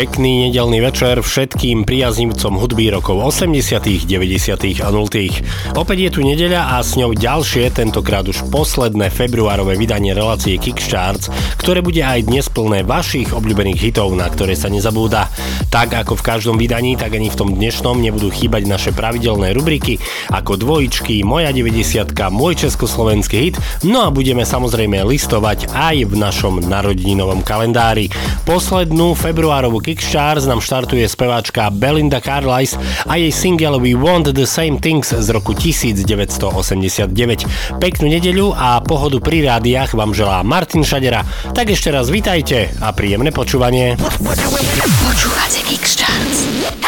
Pekný nedelný večer všetkým priaznivcom hudby rokov 80., 90. a 0. Opäť je tu nedeľa a s ňou ďalšie, tentokrát už posledné februárové vydanie relácie Kickcharts, ktoré bude aj dnes plné vašich obľúbených hitov, na ktoré sa nezabúda. Tak ako v každom vydaní, tak ani v tom dnešnom nebudú chýbať naše pravidelné rubriky ako dvojičky, moja 90 môj československý hit, no a budeme samozrejme listovať aj v našom narodininovom kalendári. Poslednú februárovú Kickstarts nám štartuje speváčka Belinda Carlisle a jej single We Want the Same Things z roku 1989. Peknú nedeľu a pohodu pri rádiách vám želá Martin Šadera. Tak ešte raz vítajte a príjemné počúvanie. Počúvate Kickstarts.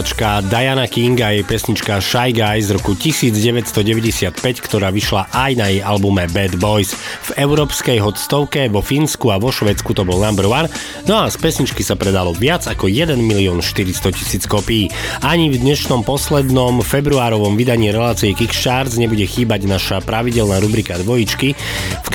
Speváčka Diana King a jej pesnička Shy Guy z roku 1995, ktorá vyšla aj na jej albume Bad Boys. V európskej hotstovke vo Fínsku a vo Švedsku to bol number one, no a z pesničky sa predalo viac ako 1 milión 400 tisíc kopií. Ani v dnešnom poslednom februárovom vydaní relácie Kickstarts nebude chýbať naša pravidelná rubrika dvojičky,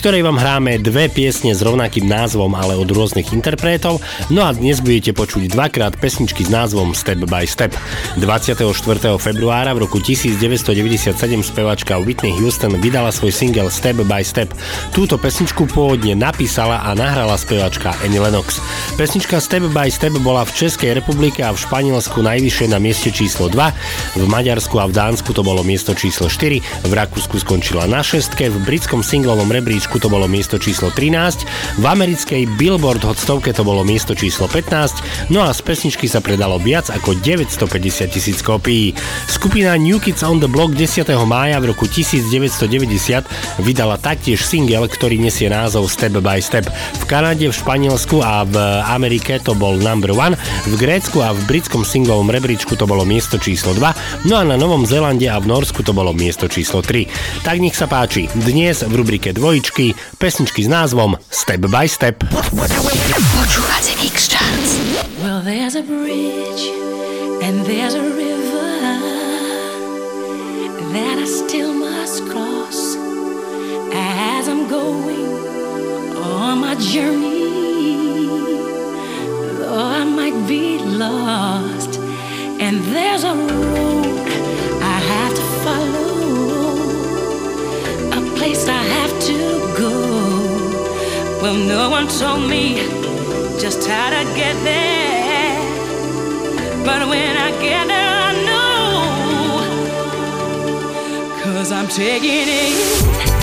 ktorej vám hráme dve piesne s rovnakým názvom, ale od rôznych interpretov, no a dnes budete počuť dvakrát pesničky s názvom Step by Step. 24. februára v roku 1997 spevačka Whitney Houston vydala svoj single Step by Step. Túto pesničku pôvodne napísala a nahrala spevačka Annie Lennox. Pesnička Step by Step bola v Českej republike a v Španielsku najvyššie na mieste číslo 2, v Maďarsku a v Dánsku to bolo miesto číslo 4, v Rakúsku skončila na šestke, v britskom singlovom rebríčku to bolo miesto číslo 13, v americkej Billboard hot stovke to bolo miesto číslo 15, no a z pesničky sa predalo viac ako ako 950 tisíc kópií. Skupina New Kids on the Block 10. mája v roku 1990 vydala taktiež single, ktorý nesie názov Step by Step. V Kanade, v Španielsku a v Amerike to bol number one, v Grécku a v britskom singlovom rebríčku to bolo miesto číslo 2, no a na Novom Zélande a v Norsku to bolo miesto číslo 3. Tak nech sa páči, dnes v rubrike dvojičky pesničky s názvom Step by Step. Počúvate Well, there's a bridge And there's a river that I still must cross as I'm going on my journey. Though I might be lost, and there's a road I have to follow, a place I have to go. Well, no one told me just how to get there. But when I get there, I know. Cause I'm taking it.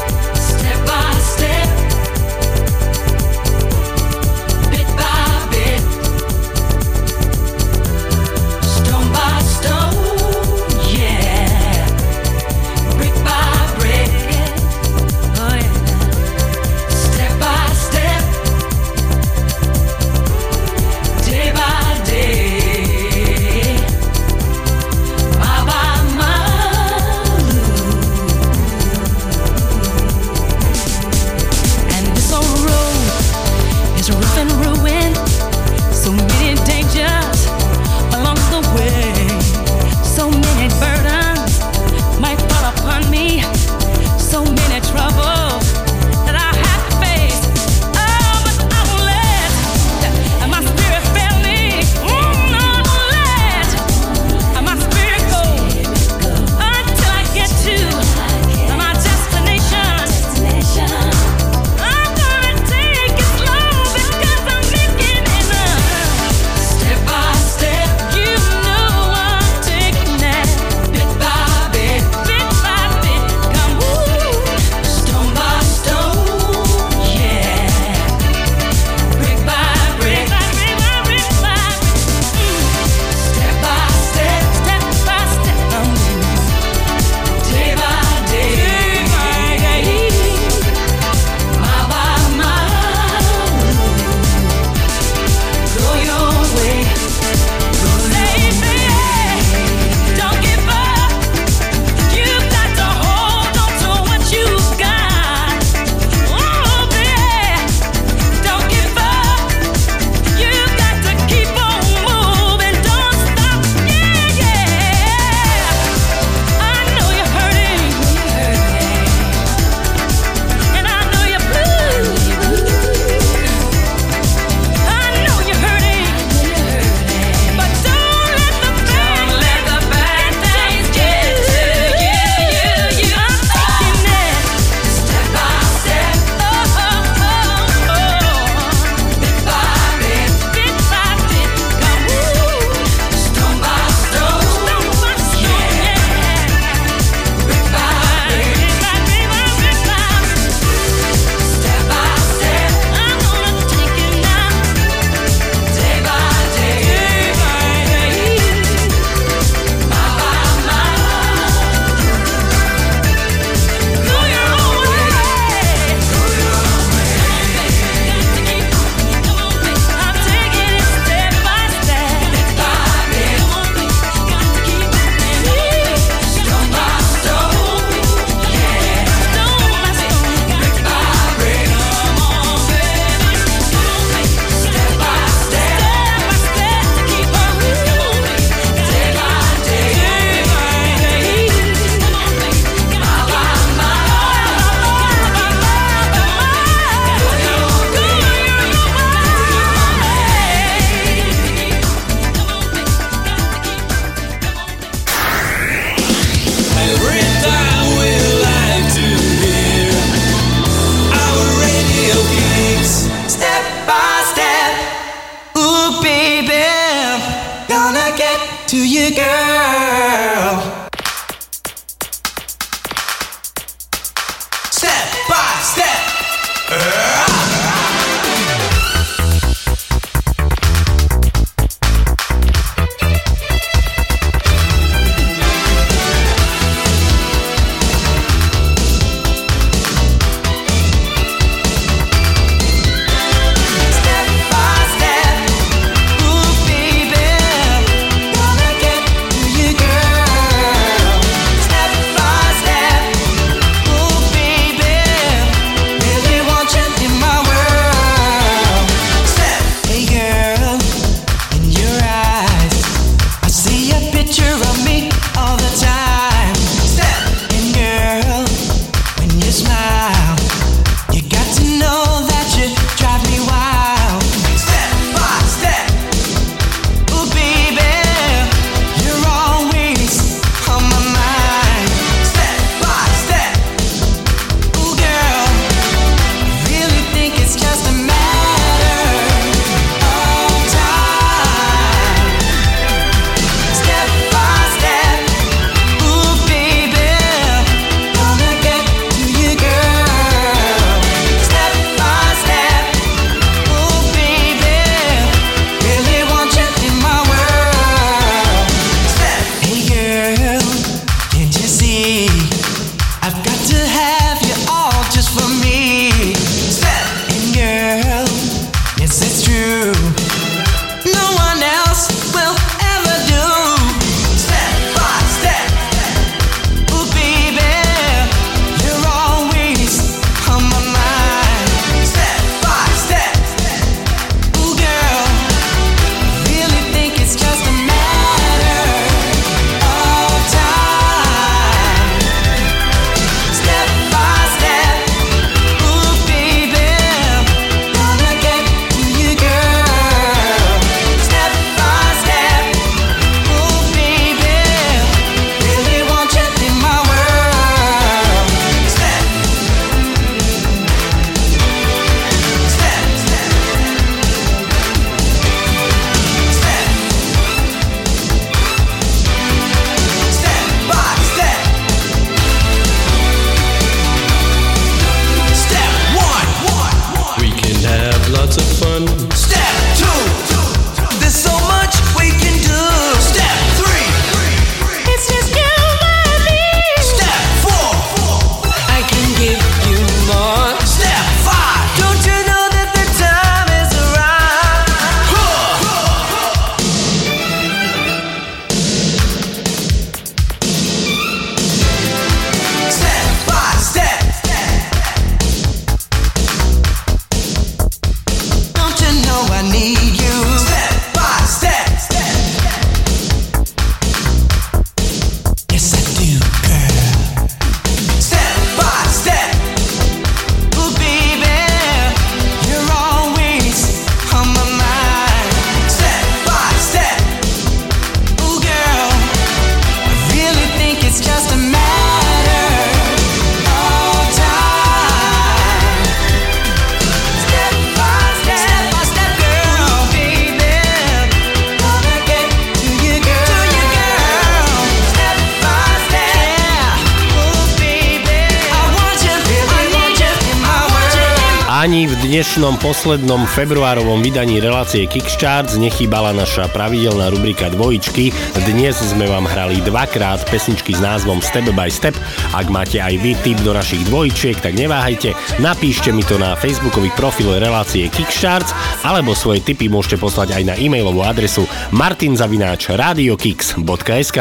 Poslednom februárovom vydaní relácie Kickcharts nechýbala naša pravidelná rubrika dvojičky. Dnes sme vám hrali dvakrát pesničky s názvom Step by Step. Ak máte aj vy tip do našich dvojčiek, tak neváhajte, napíšte mi to na facebookový profil relácie Kickcharts alebo svoje tipy môžete poslať aj na e-mailovú adresu martinzavináč.radiokix.sk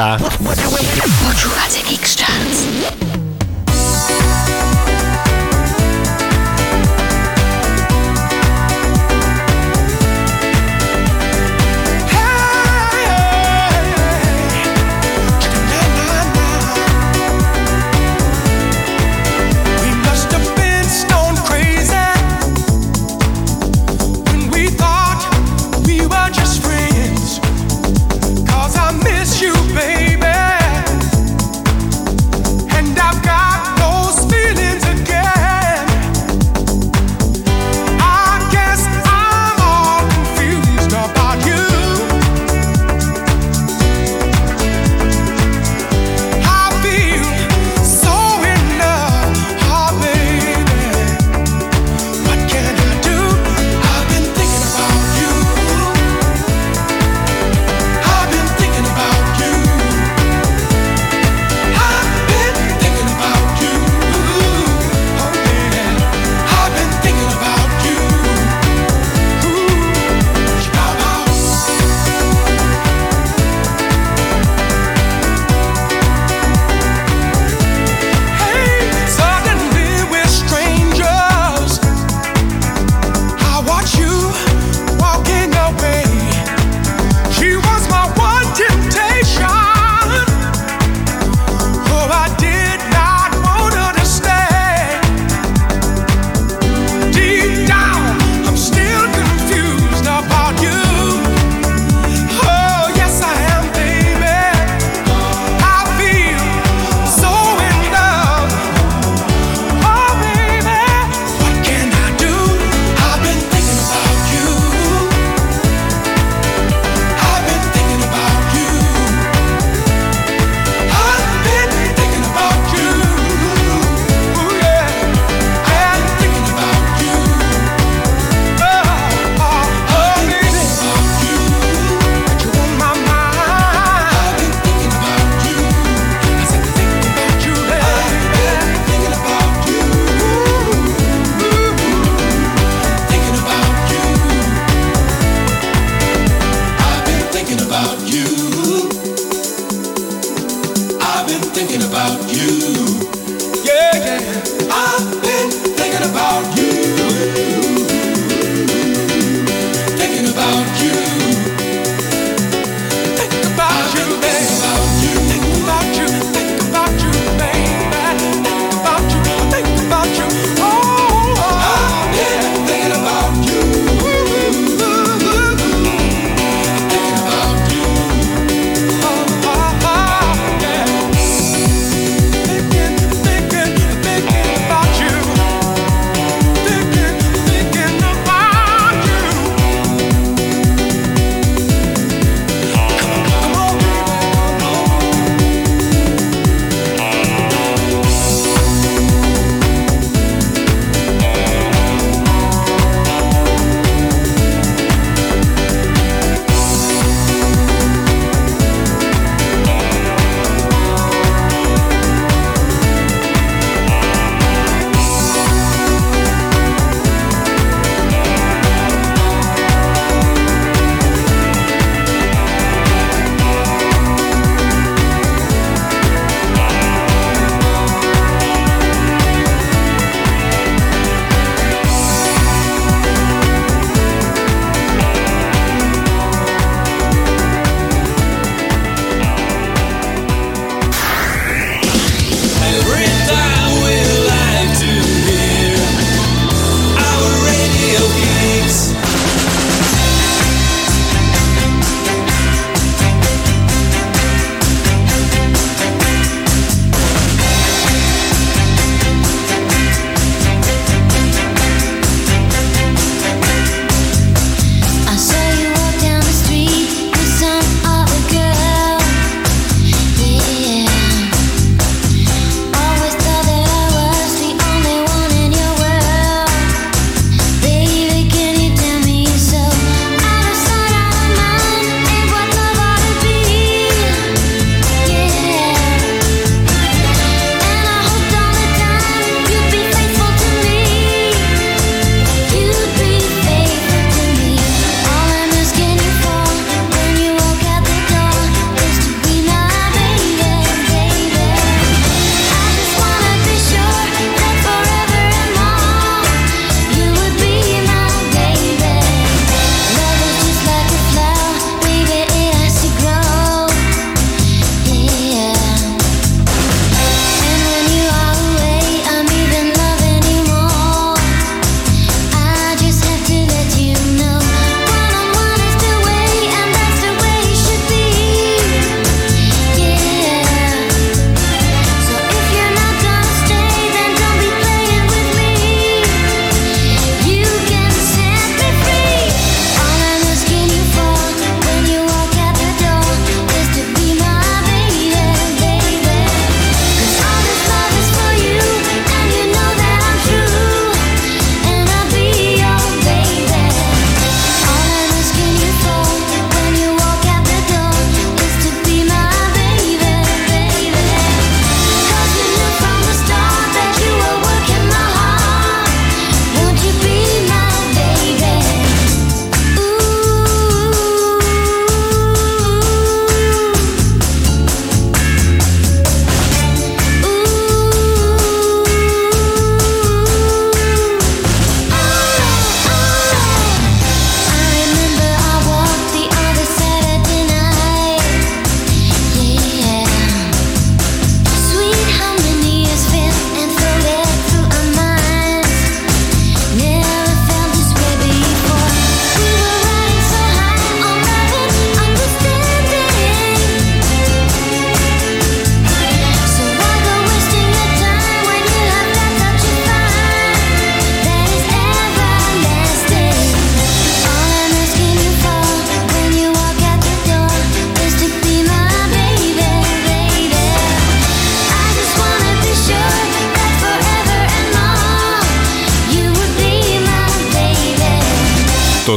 Počúvate Kickcharts.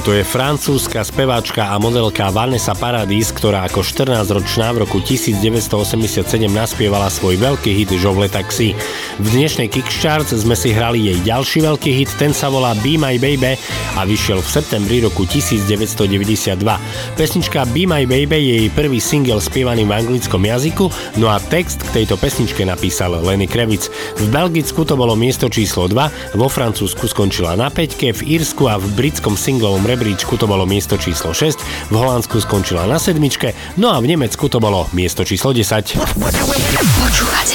Toto je francúzska speváčka a modelka Vanessa Paradis, ktorá ako 14-ročná v roku 1987 naspievala svoj veľký hit Žovle Taxi. V dnešnej Kickstarts sme si hrali jej ďalší veľký hit, ten sa volá Be My Baby a vyšiel v septembri roku 1992. Pesnička Be My Baby je jej prvý single spievaný v anglickom jazyku, no a text k tejto pesničke napísal Lenny Krevic. V Belgicku to bolo miesto číslo 2, vo Francúzsku skončila na 5, v Írsku a v britskom singlovom rebríčku to bolo miesto číslo 6, v Holandsku skončila na sedmičke, no a v Nemecku to bolo miesto číslo 10. Počúvate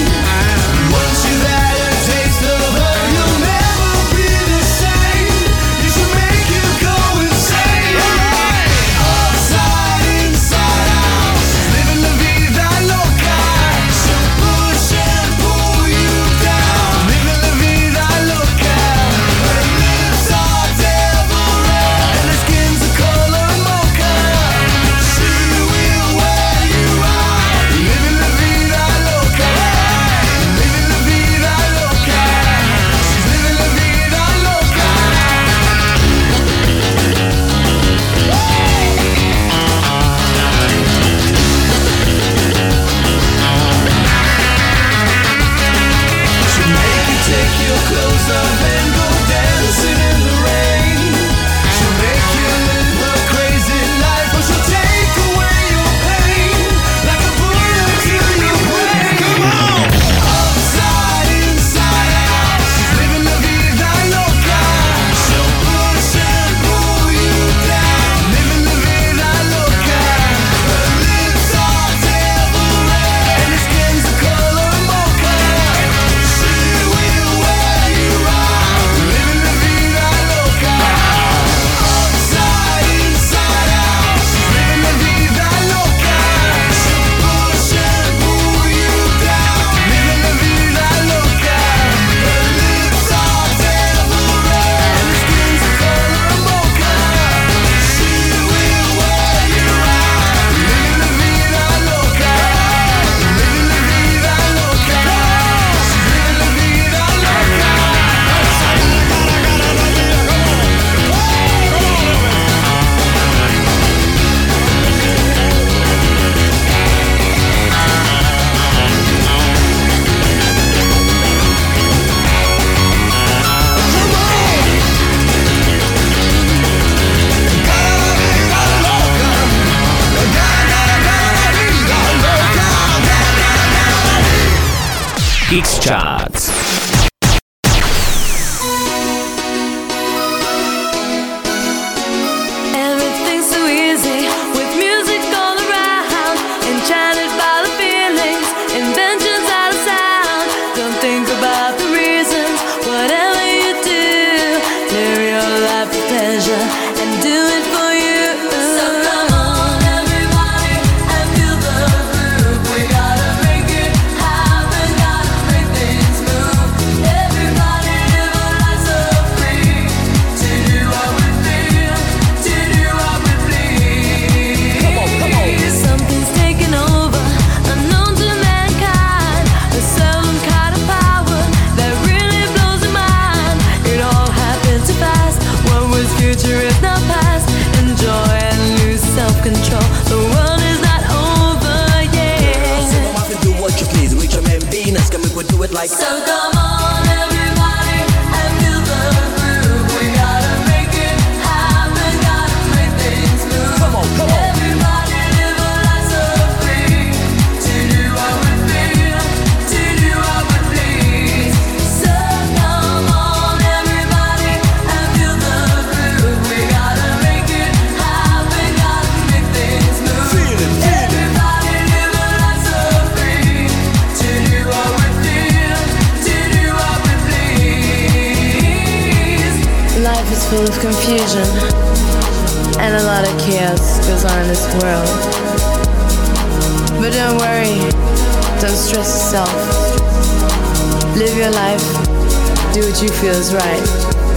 Do what you feel is right,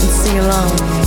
and sing along.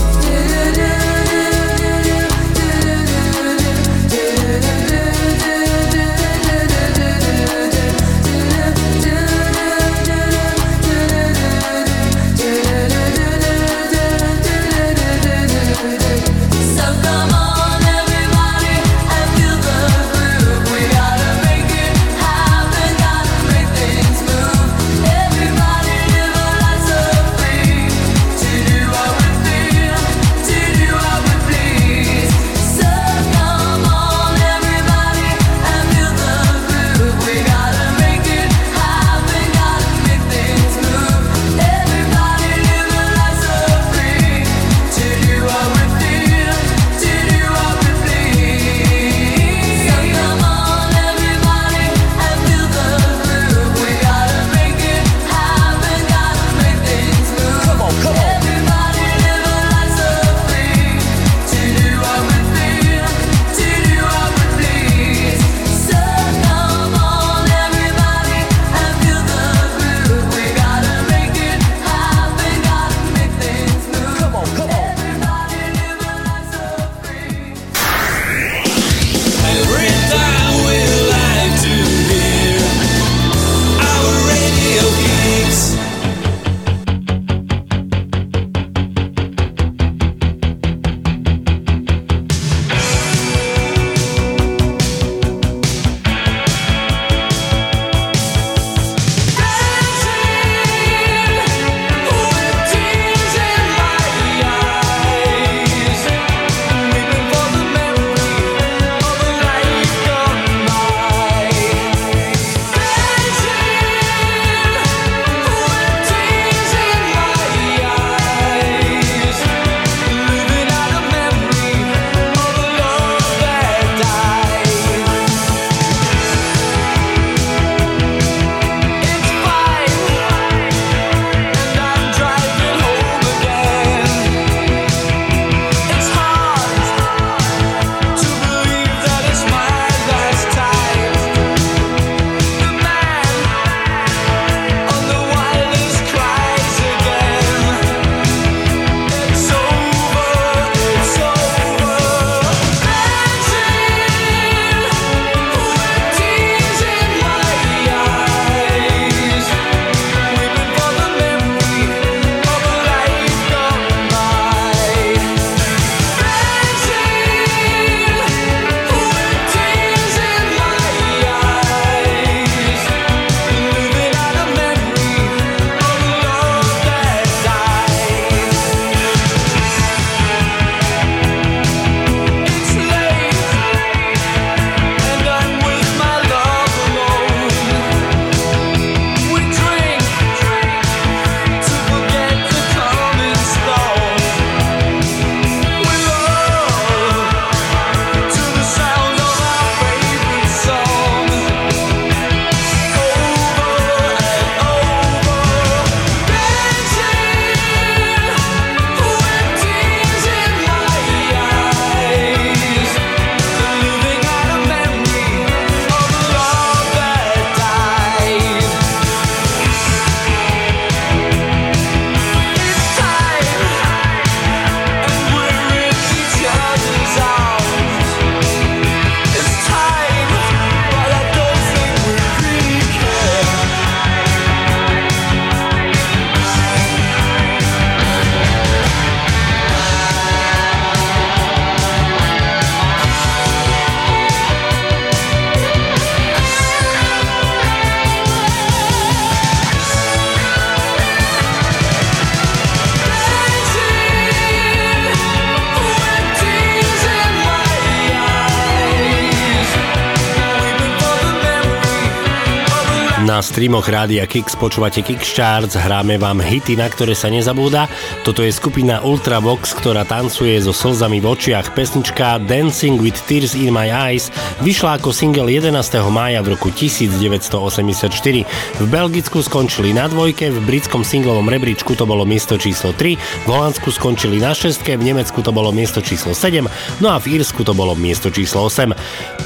Streamoch Rádia Kix počúvate Kix Charts, hráme vám hity, na ktoré sa nezabúda. Toto je skupina Ultravox, ktorá tancuje so slzami v očiach. Pesnička Dancing with Tears in My Eyes vyšla ako single 11. mája v roku 1984. V Belgicku skončili na dvojke, v britskom singlovom rebríčku to bolo miesto číslo 3, v Holandsku skončili na šestke, v Nemecku to bolo miesto číslo 7, no a v Írsku to bolo miesto číslo 8.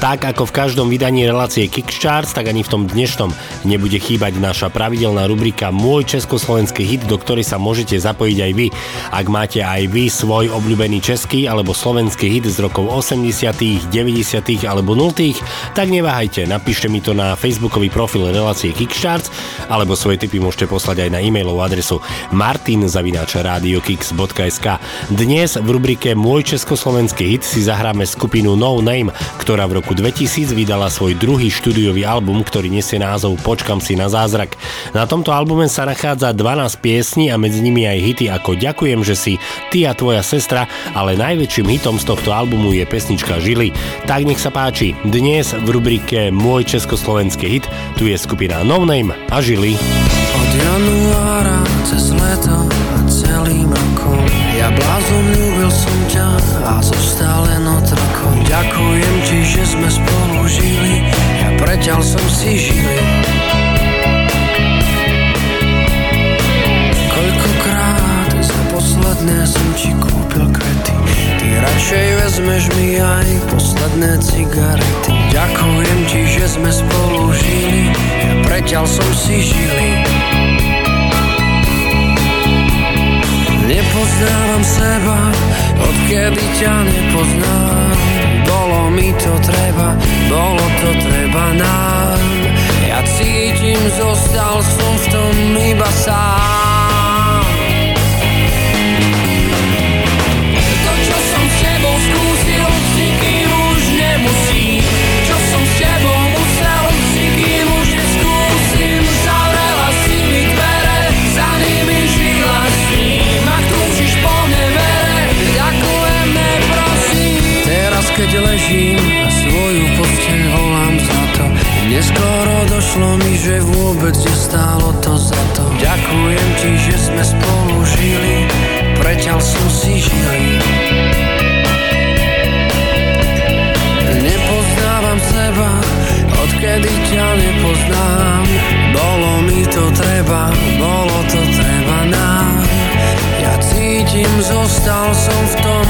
Tak ako v každom vydaní relácie Kix Charts, tak ani v tom dnešnom nebude chýbať naša pravidelná rubrika Môj československý hit, do ktorej sa môžete zapojiť aj vy. Ak máte aj vy svoj obľúbený český alebo slovenský hit z rokov 80., 90. alebo 0., tak neváhajte, napíšte mi to na facebookový profil relácie Kickstarts alebo svoje tipy môžete poslať aj na e-mailovú adresu martinzavináčradiokix.sk Dnes v rubrike Môj československý hit si zahráme skupinu No Name, ktorá v roku 2000 vydala svoj druhý štúdiový album, ktorý nesie názov Počkam si na zázrak. Na tomto albume sa nachádza 12 piesní a medzi nimi aj hity ako Ďakujem, že si ty a tvoja sestra, ale najväčším hitom z tohto albumu je pesnička Žily. Tak nech sa páči, dnes v rubrike Môj československý hit tu je skupina No Name a Žily. Od januára cez leto a celým rokom Ja blázon ľúbil som ťa a zostal len otrokom Ďakujem ti, že sme spolu žili Ja preťal som si žili posledné som ti kúpil kvety Ty radšej vezmeš mi aj posledné cigarety. Ďakujem ti, že sme spolu žili. Ja preťal som si žili Nepoznávam seba, odkedy ťa nepoznám. Bolo mi to treba, bolo to treba nám. Ja cítim, zostal som v tom iba sám Neskoro došlo mi, že vôbec nestálo to za to. Ďakujem ti, že sme spolu žili. Preťal som si žili Nepoznávam seba, odkedy ťa nepoznám. Bolo mi to treba, bolo to treba nám. Ja cítim, zostal som v tom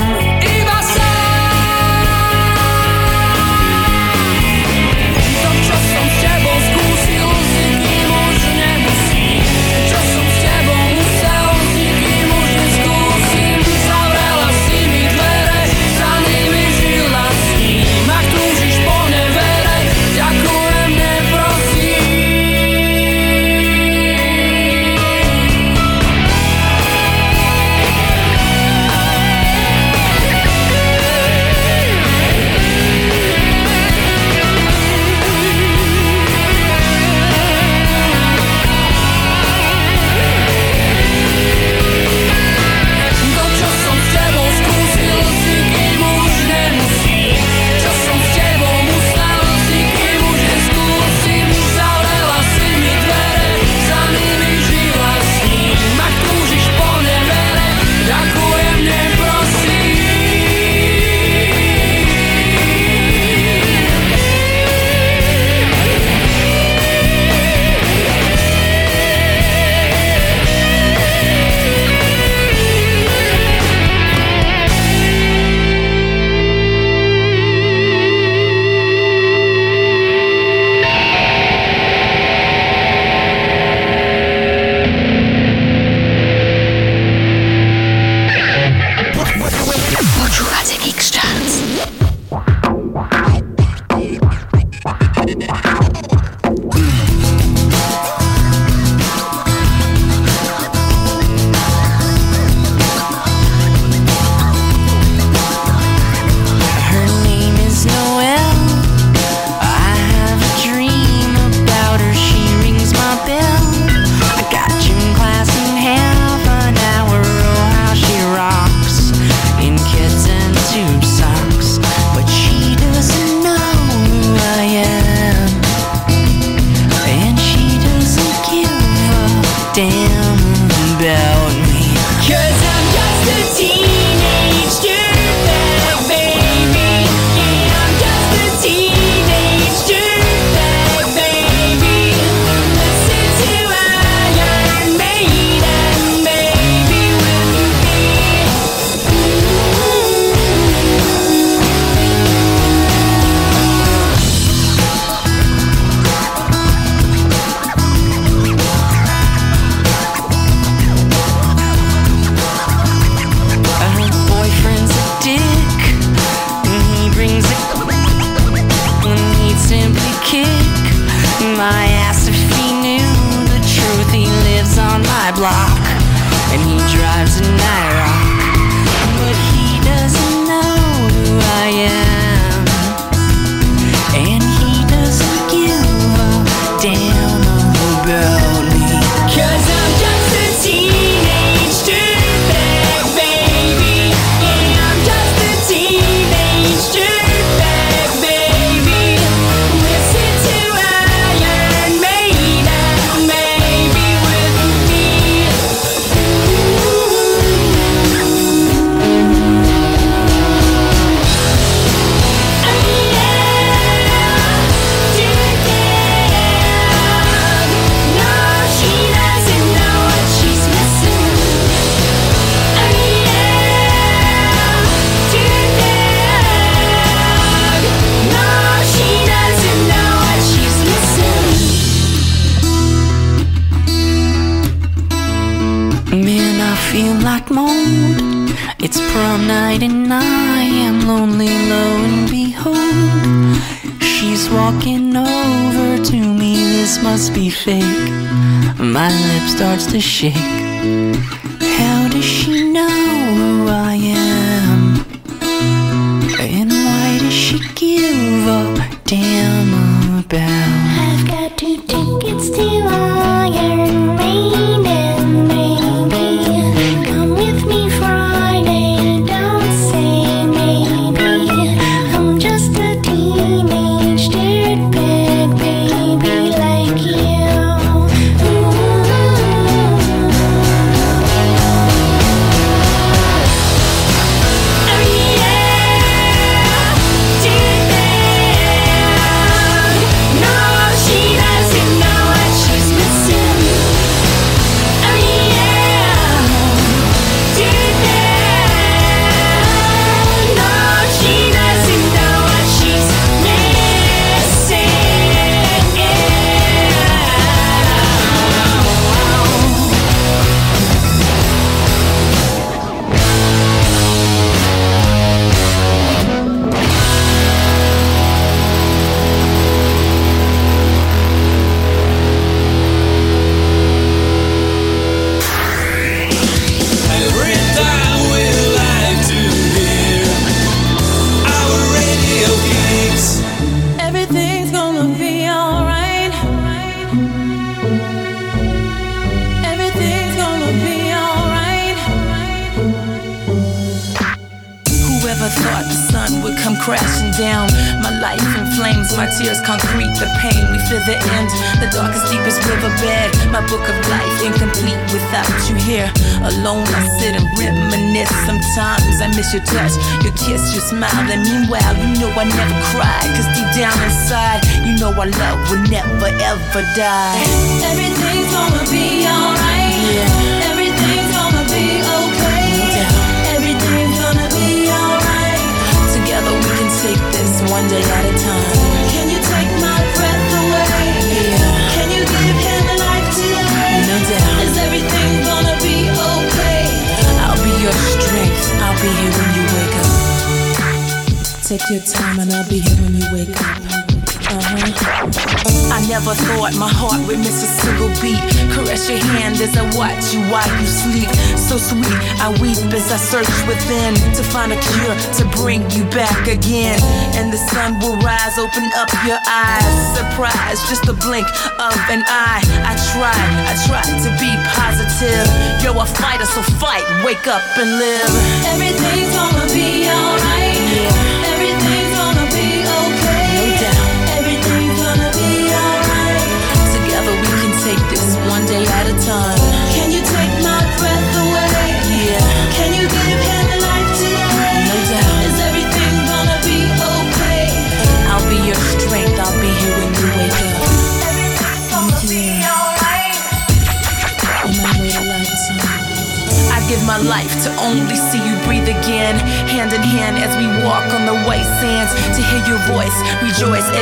up and live.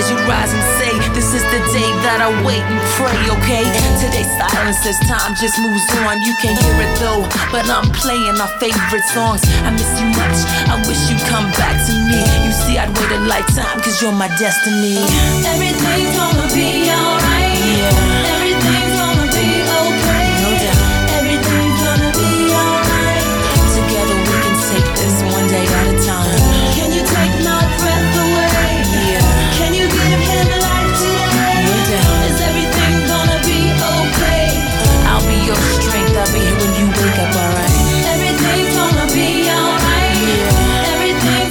as you rise and say, This is the day that I wait and pray, okay? Today's silence as time just moves on. You can hear it though, but I'm playing our favorite songs. I miss you much, I wish you'd come back to me. You see, I'd wait a lifetime, cause you're my destiny. Everything's gonna be alright. Yeah. Everything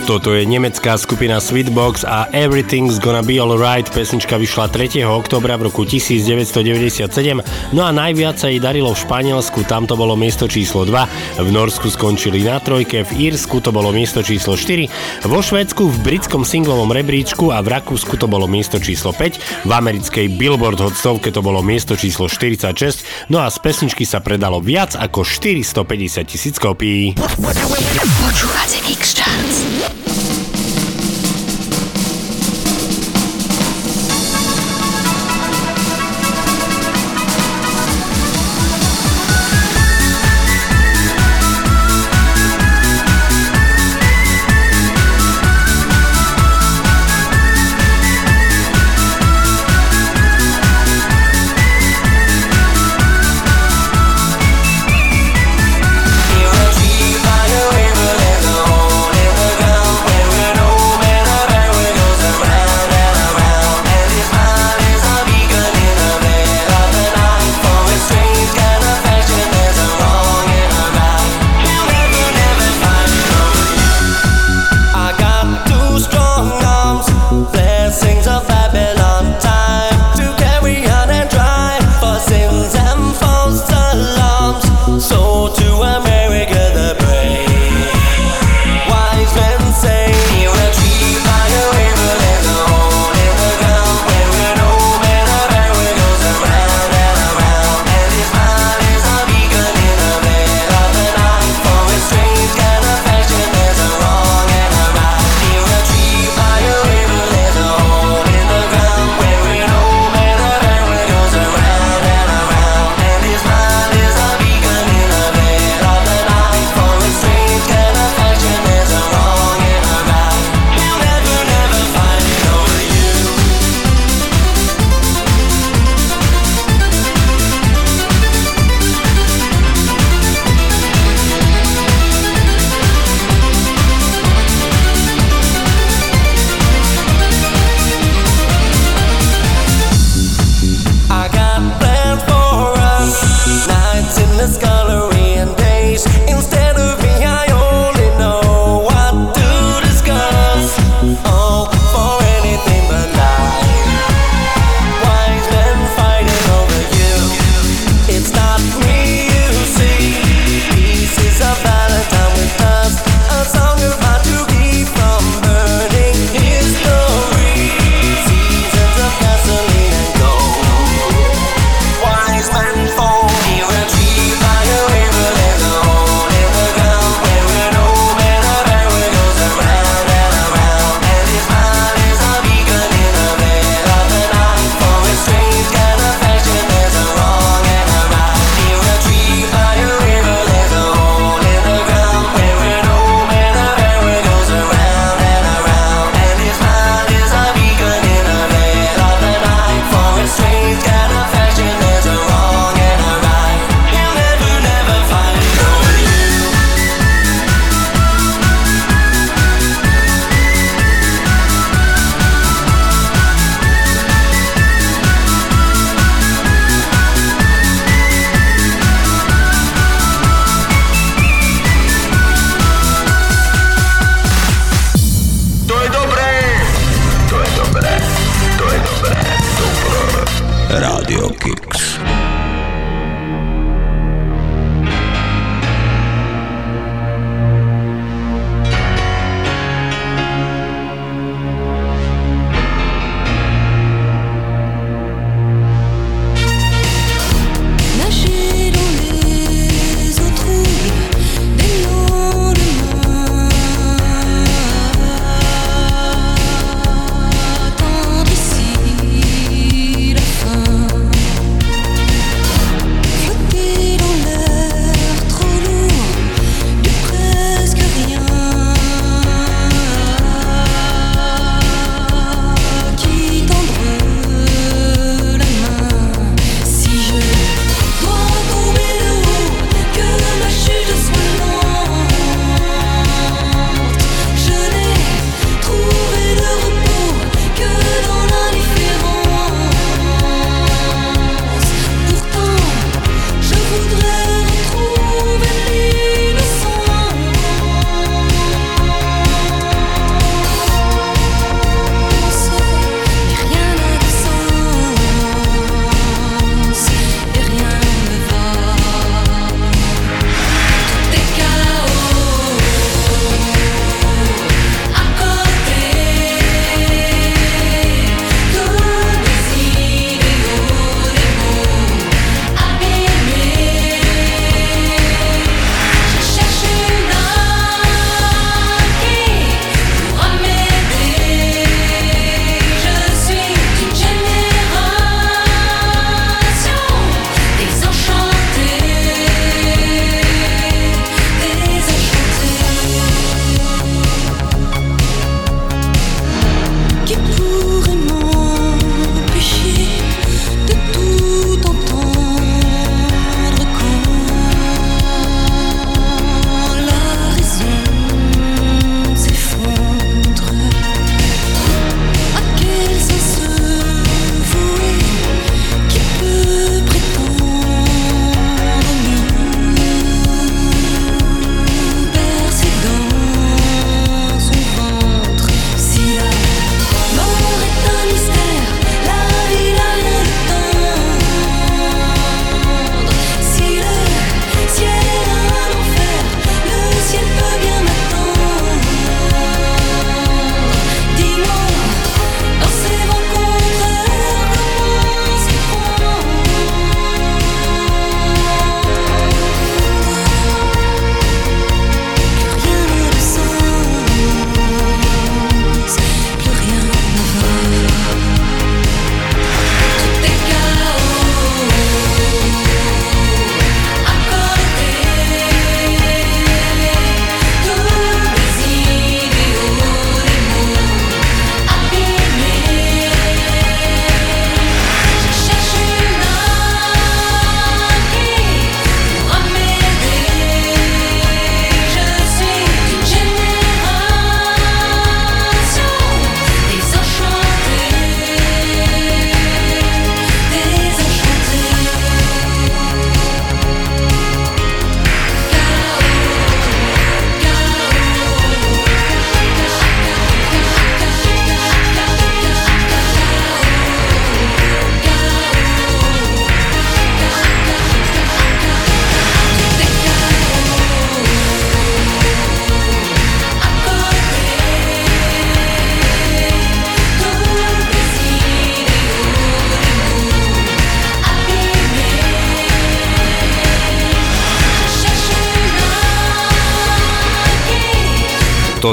Toto je nemecká skupina Sweetbox a Everything's Gonna Be Alright. Pesnička vyšla 3. oktobra v roku 1997, no a najviac sa jej darilo v Španielsku, tam to bolo miesto číslo 2, v Norsku skončili na trojke, v Írsku to bolo miesto číslo 4, vo Švédsku v britskom singlovom rebríčku a v Rakúsku to bolo miesto číslo 5, v americkej Billboard Hot stovke to bolo miesto číslo 46, no a z pesničky sa predalo viac ako 450 tisíc kopií. Počúvate X-Charts.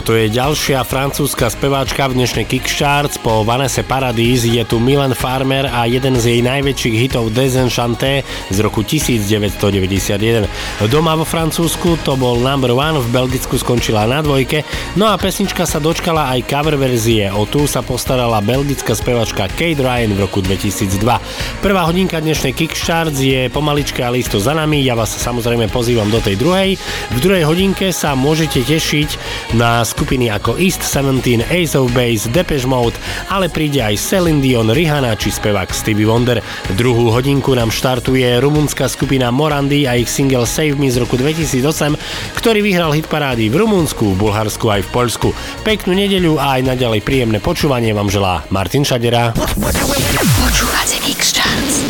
Toto je ďalšia francúzska speváčka v dnešnej Kickstarts. Po Vanessa Paradis je tu Milan Farmer a jeden z jej najväčších hitov Desenchanté z roku 1991. Doma vo Francúzsku to bol number one, v Belgicku skončila na dvojke, no a pesnička sa dočkala aj cover verzie. O tú sa postarala belgická spevačka Kate Ryan v roku 2002. Prvá hodinka dnešnej Kickstarts je pomaličke a listo za nami, ja vás samozrejme pozývam do tej druhej. V druhej hodinke sa môžete tešiť na skupiny ako East 17, Ace of Base, Depeche Mode, ale príde aj Celine Dion, Rihanna či spevák Stevie Wonder. Druhú hodinku nám štartuje rumunská skupina Morandi a ich single Save Me z roku 2008, ktorý vyhral hit parády v Rumunsku, v Bulharsku aj v Poľsku. Peknú nedeľu a aj naďalej príjemné počúvanie vám želá Martin Šadera. Počúvate Kickstarts. Toto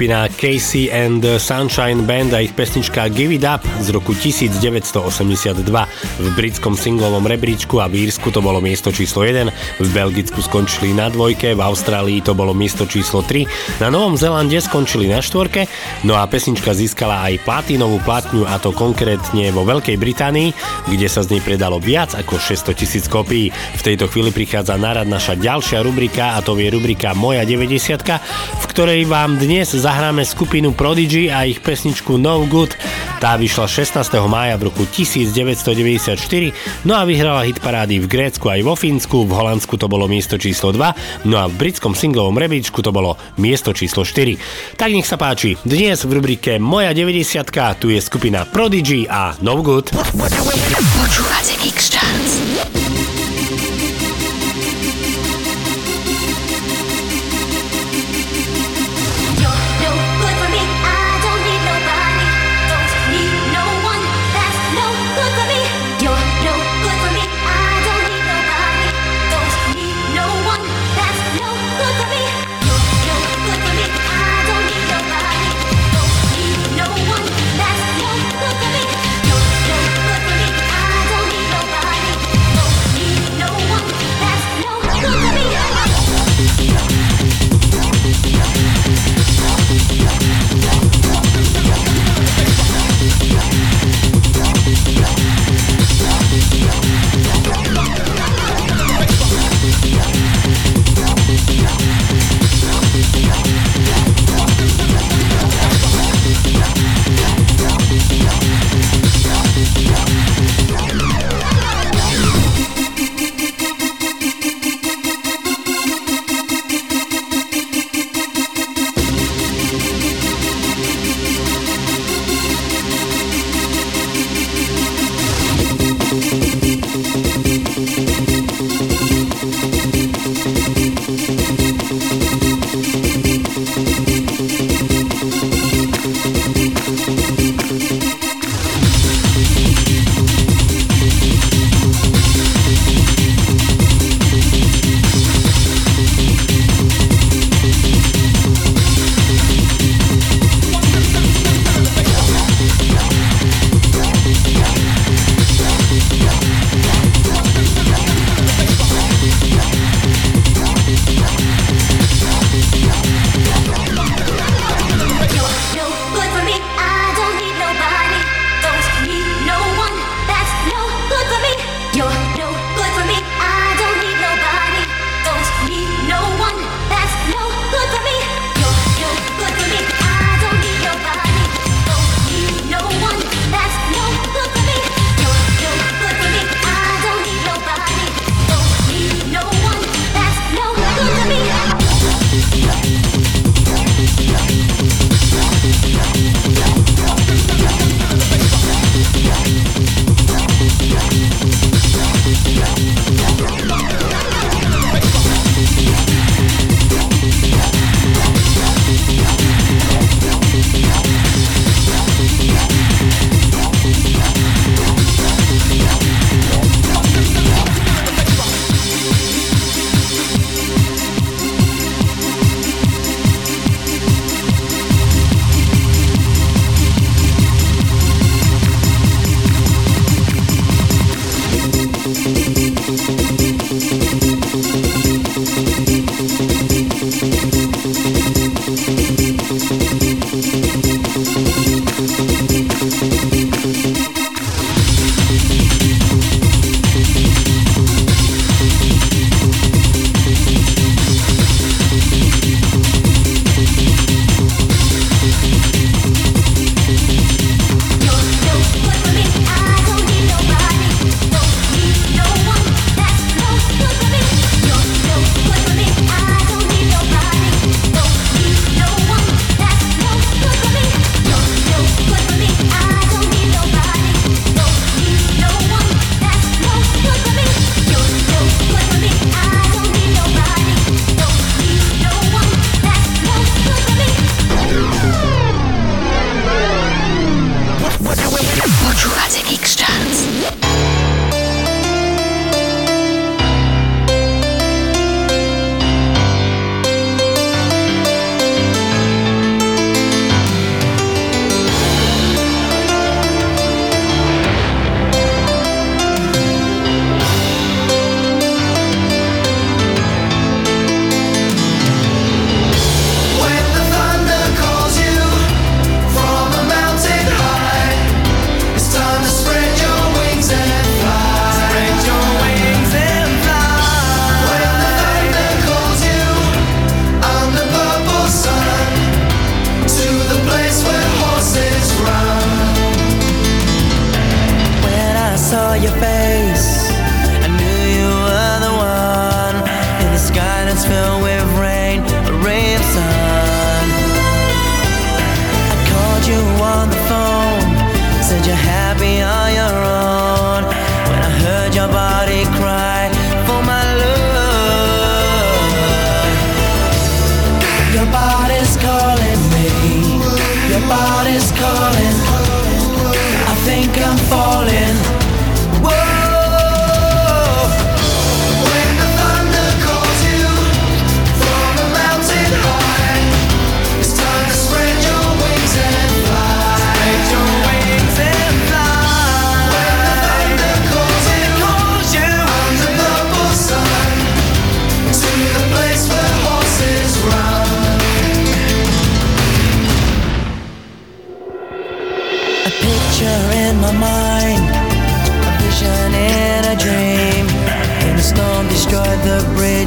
je skupina Casey and the Sunshine Band a ich pesnička Give It Up z roku 1982. V britskom singlovom rebríčku a v Írsku to bolo miesto číslo 1, v Belgicku skončili na dvojke, v Austrálii to bolo miesto číslo 3, na Novom Zelande skončili na štvorke, no a pesnička získala aj platinovú platňu a to konkrétne vo Veľkej Británii, kde sa z nej predalo viac ako 600 tisíc kopií. V tejto chvíli prichádza na rad naša ďalšia rubrika a to je rubrika Moja 90 v ktorej vám dnes zahráme skupinu Prodigy a ich pesničku No Good. Tá vyšla 16. mája v roku 1994, no a vyhrala hit parády v Grécku aj vo Fínsku, v Holandsku to bolo miesto číslo 2, no a v britskom singlovom rebríčku to bolo miesto číslo 4. Tak nech sa páči, dnes v rubrike Moja 90 tu je skupina Prodigy a No Good. Počúvate Kix Charts. I'm falling.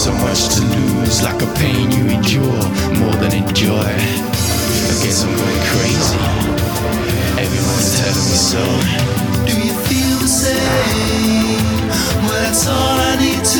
so much to lose, like a pain you endure more than enjoy. I guess I'm going crazy. Everyone's telling me so. Do you feel the same? Well, that's all I need to.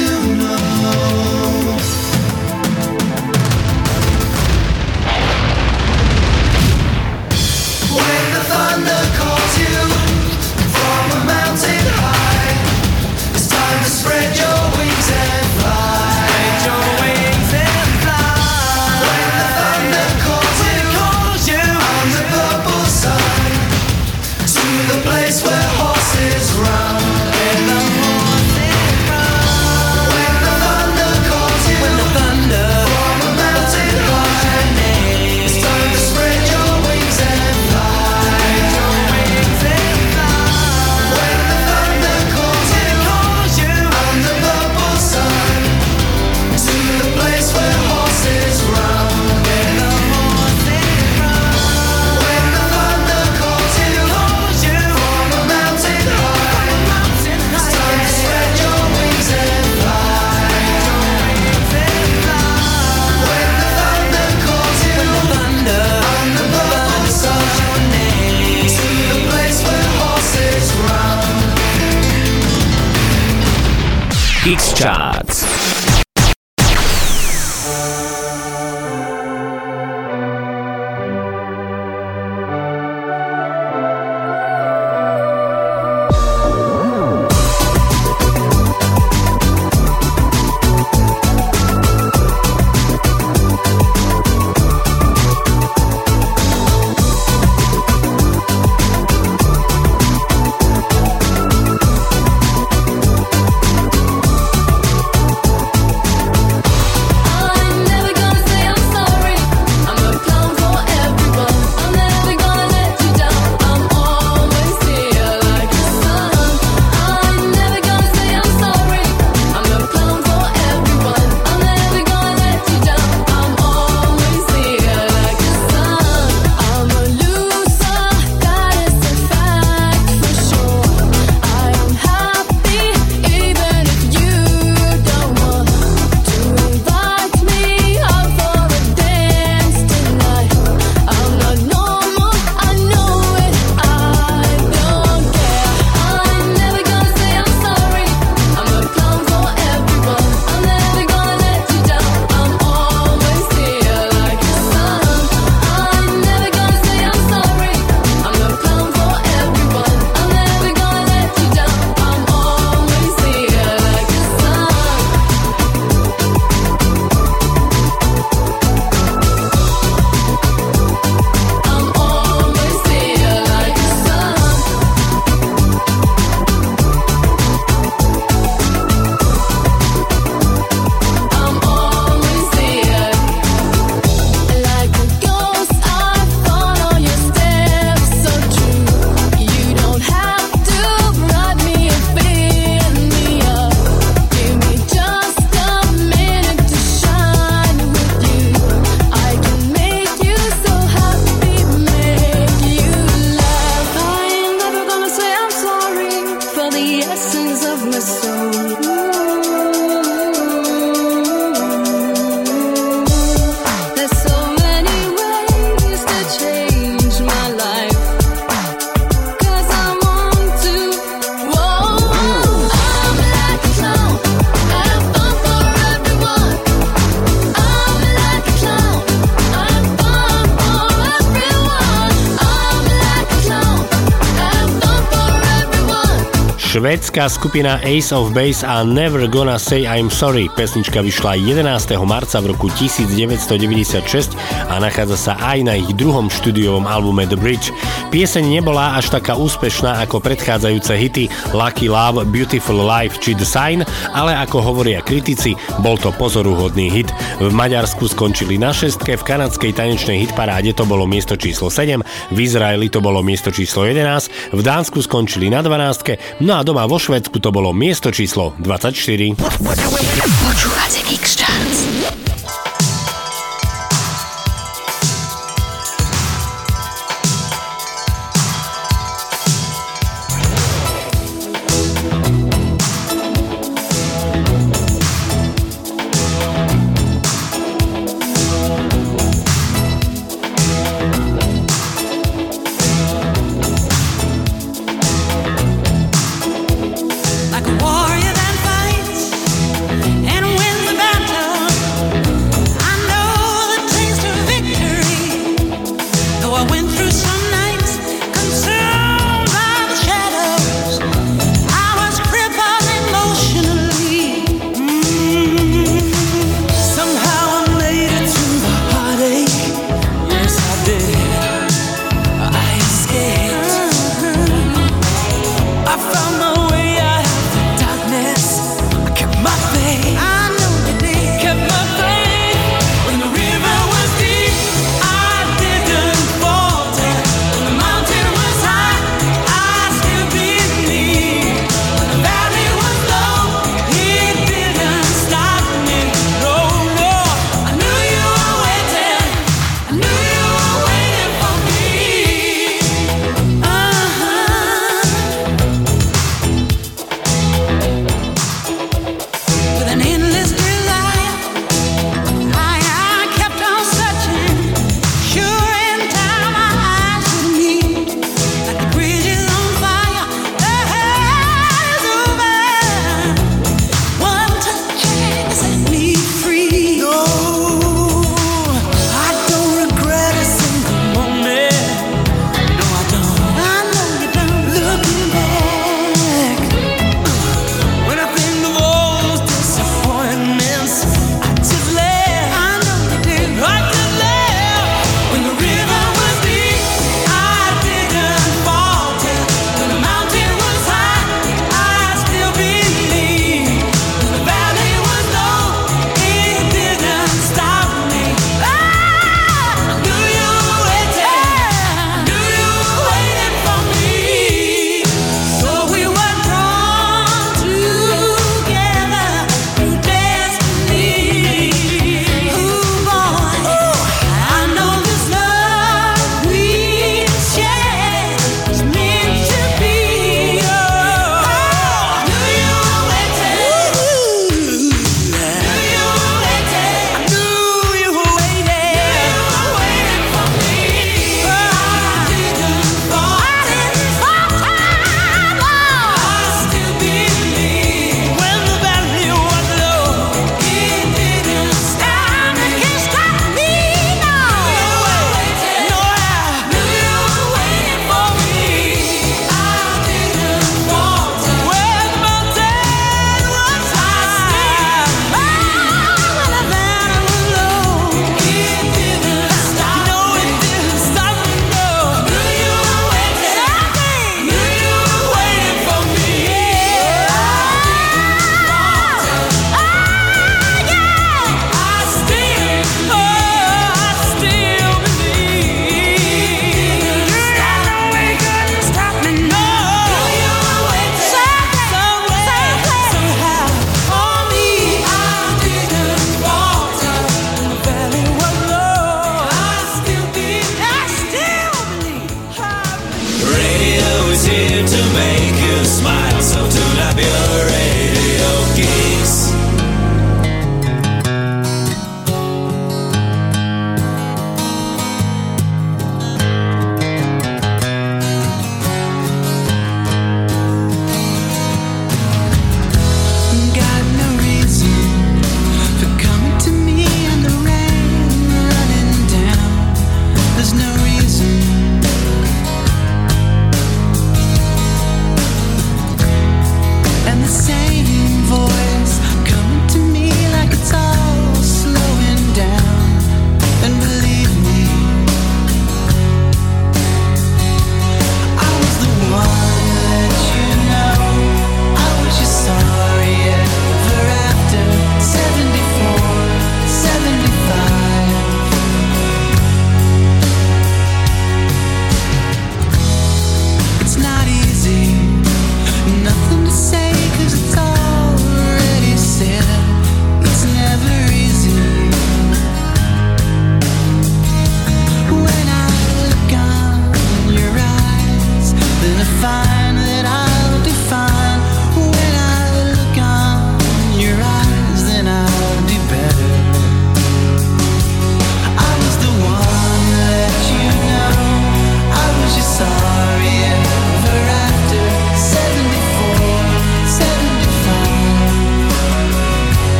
švédská skupina Ace of Base a Never Gonna Say I'm Sorry. Pesnička vyšla 11. marca v roku 1996 a nachádza sa aj na ich druhom štúdiovom albume The Bridge. Pieseň nebola až taká úspešná ako predchádzajúce hity Lucky Love, Beautiful Life či The Sign, ale ako hovoria kritici, bol to pozoruhodný hit. V Maďarsku skončili na šestke, v kanadskej tanečnej hitparáde to bolo miesto číslo 7, v Izraeli to bolo miesto číslo 11, v Dánsku skončili na 12, no a doma a vo Švedsku to bolo miesto číslo 24. Počúvate Mix Charts.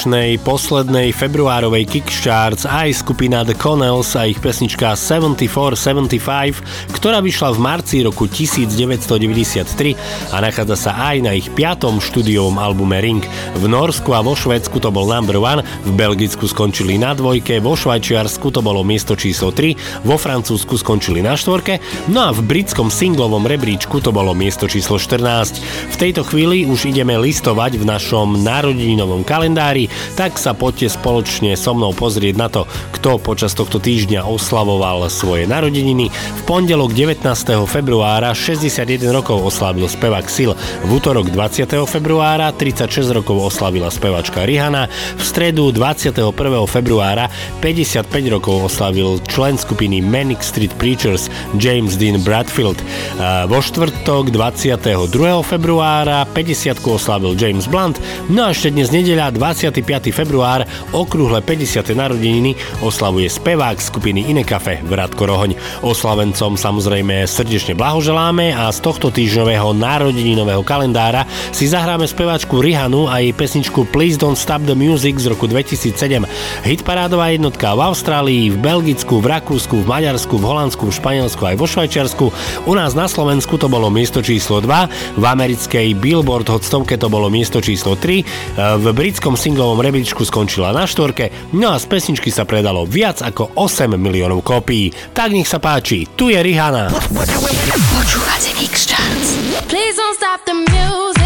Dnešnej poslednej februárovej Kickstarts aj skupina The Connells a ich pesnička 7475, ktorá vyšla v marci roku 1993 a nachádza sa aj na ich piatom štúdiovom albume Ring. V Norsku a vo Švédsku to bol number one, v Belgicku skončili na dvojke, vo Švajčiarsku to bolo miesto číslo 3, vo Francúzsku skončili na štvorke, no a v britskom singlovom rebríčku to bolo miesto číslo 14. V tejto chvíli už ideme listovať v našom narodeninovom kalendári, tak sa poďte spoločne so mnou pozrieť na to, kto počas tohto týždňa oslavoval svoje narodeniny. V pondelok 19. februára 61 rokov oslávil spevák Sil, v útorok 20. februára 36 rokov oslavila spevačka Rihanna, v stredu 21. februára 55 rokov oslavil člen skupiny Manic Street Preachers James Dean Bradfield. Vo štvrtok 22. februára 50 oslavil James Blunt, no a ešte dnes nedeľa 25. február okrúhle 50. narodeniny oslavuje spevák skupiny Iné kafe Vratko Rohoň. Oslavencom samozrejme srdečne blahoželáme a z tohto týždňového narodeninového kalendára si zahráme speváčku Rihanu a jej pesničku Please Don't Stop the Music z roku 2007. Hitparádová jednotka v Austrálii, v Belgicku, v Rakúsku, v Maďarsku, v Holandsku, v Španielsku aj vo Švajčiarsku. U nás na Slovensku to bolo miesto číslo 2, v americkej Billboard Hot 100 to bolo miesto číslo 3, v britskom singlovom rebríčku skončila na štvorke, no a z pesničky sa predalo viac ako 8 miliónov kópií. Tak nech sa páči, tu je Rihanna. Please don't stop the music,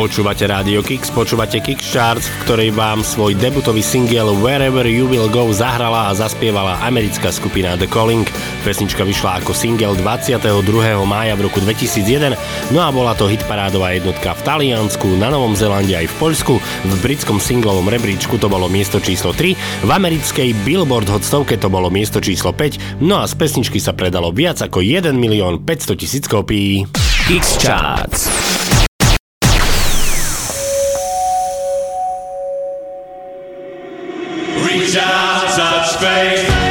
Počúvate Rádio Kix, počúvate Kix Charts, v ktorej vám svoj debutový single Wherever You Will Go zahrala a zaspievala americká skupina The Calling. Pesnička vyšla ako single 22. mája v roku 2001, no a bola to hitparádová jednotka v Taliansku, na Novom Zelande aj v Poľsku, v britskom singlovom rebríčku to bolo miesto číslo 3, v americkej Billboard Hot 100 to bolo miesto číslo 5, no a z pesničky sa predalo viac ako 1 milión 500 tisíc kopií. X Charts. straight.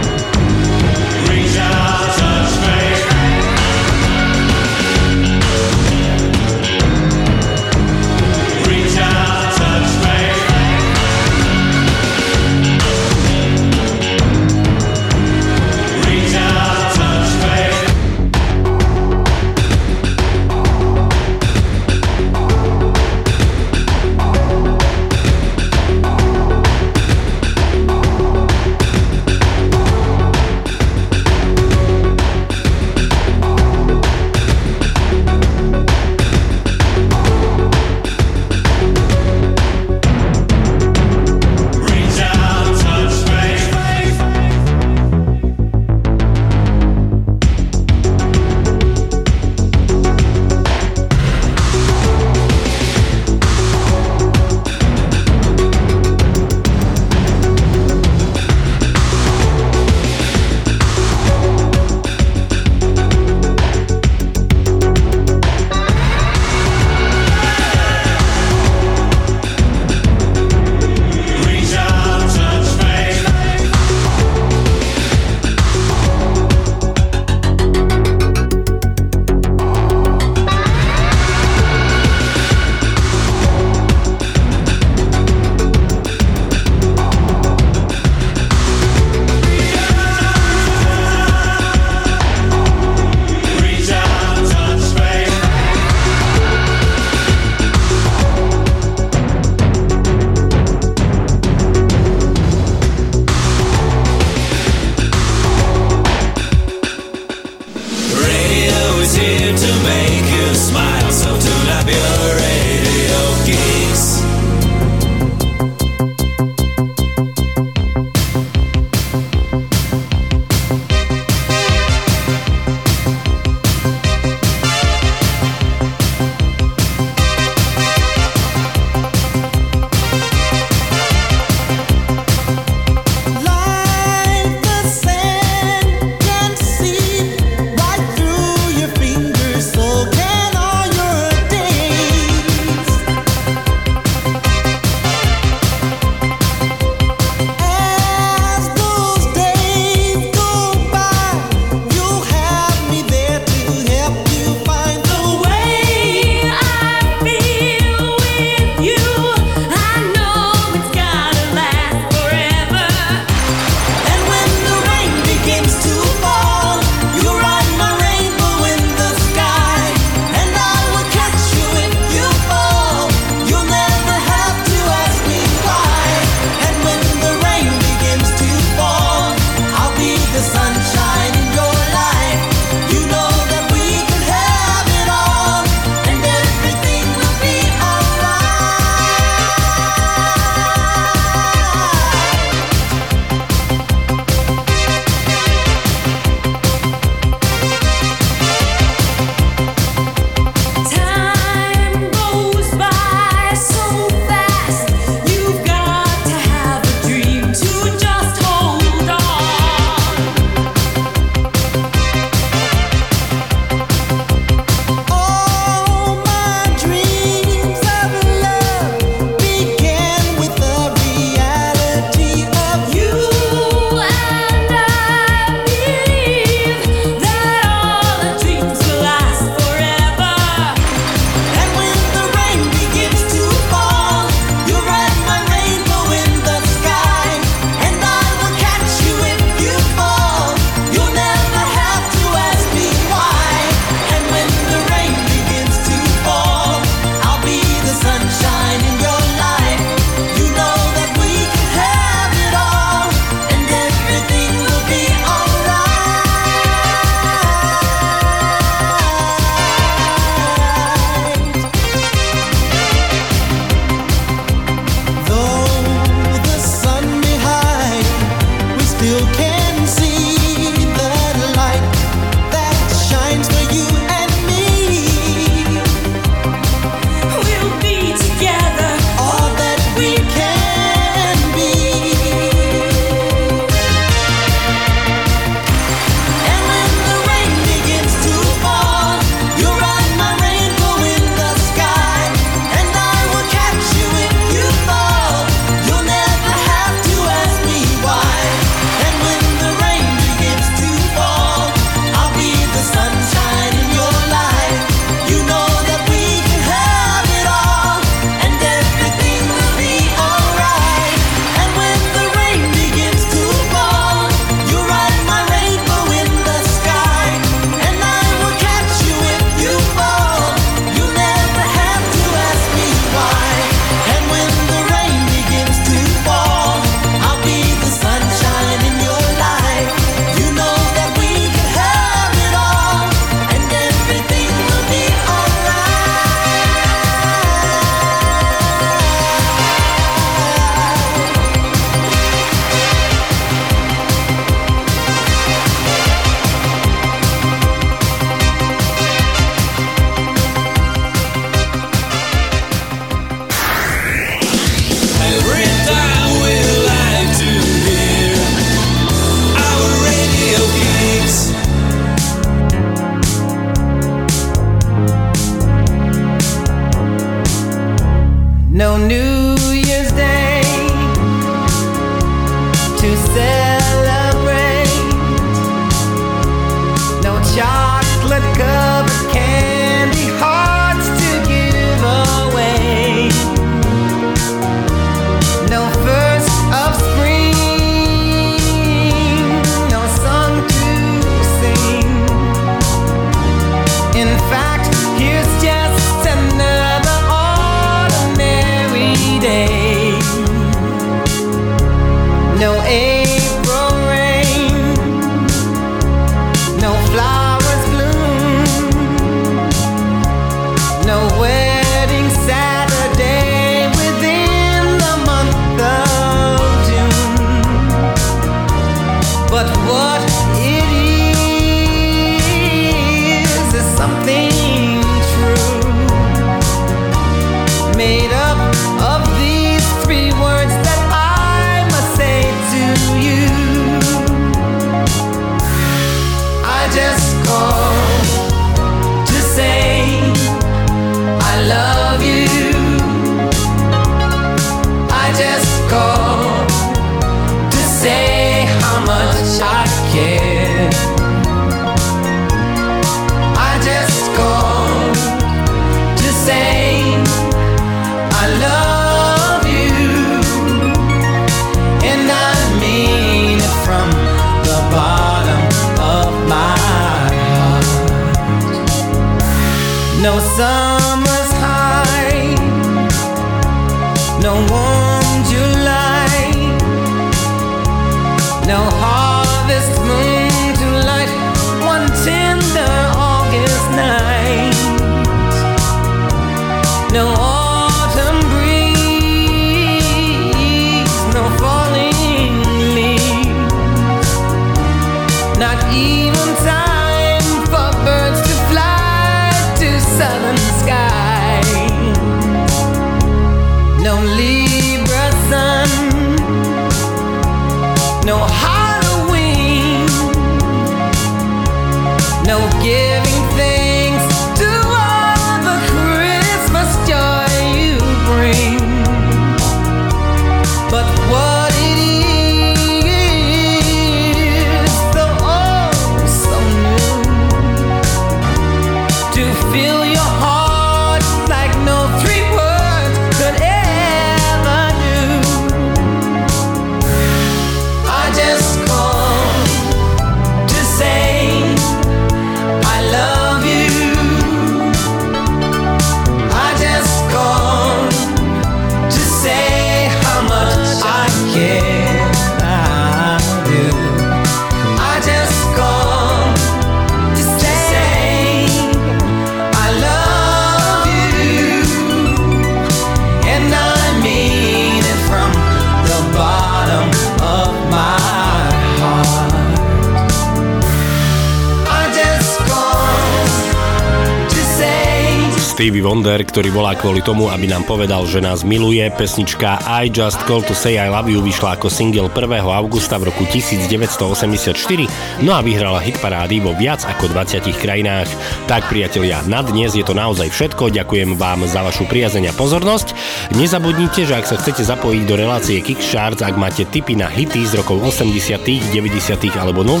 Stevie Wonder, ktorý volá kvôli tomu, aby nám povedal, že nás miluje. Pesnička I Just Call to Say I Love You vyšla ako single 1. augusta v roku 1984, no a vyhrala hitparády vo viac ako 20 krajinách. Tak priatelia, na dnes je to naozaj všetko. Ďakujem vám za vašu priazeň a pozornosť. Nezabudnite, že ak sa chcete zapojiť do relácie Kickstarts, ak máte tipy na hity z rokov 80., 90. alebo 0.,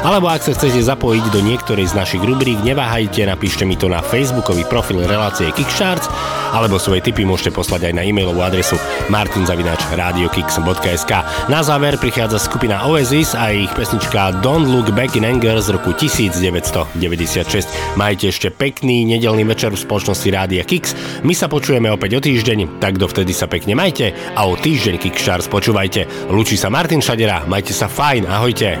alebo ak sa chcete zapojiť do niektorej z našich rubrík, neváhajte, napíšte mi to na facebookový profil relácie Kickstarts, alebo svoje tipy môžete poslať aj na e-mailovú adresu martinzavinač.radiokix.sk Na záver prichádza skupina Oasis a ich pesnička Don't Look Back in Anger z roku 1996. Majte ešte pekný nedelný večer v spoločnosti Rádia Kix. My sa počujeme opäť o týždeň, tak dovtedy sa pekne majte a o týždeň Kickstarts počúvajte. Lučí sa Martin Šadera, majte sa fajn, ahojte.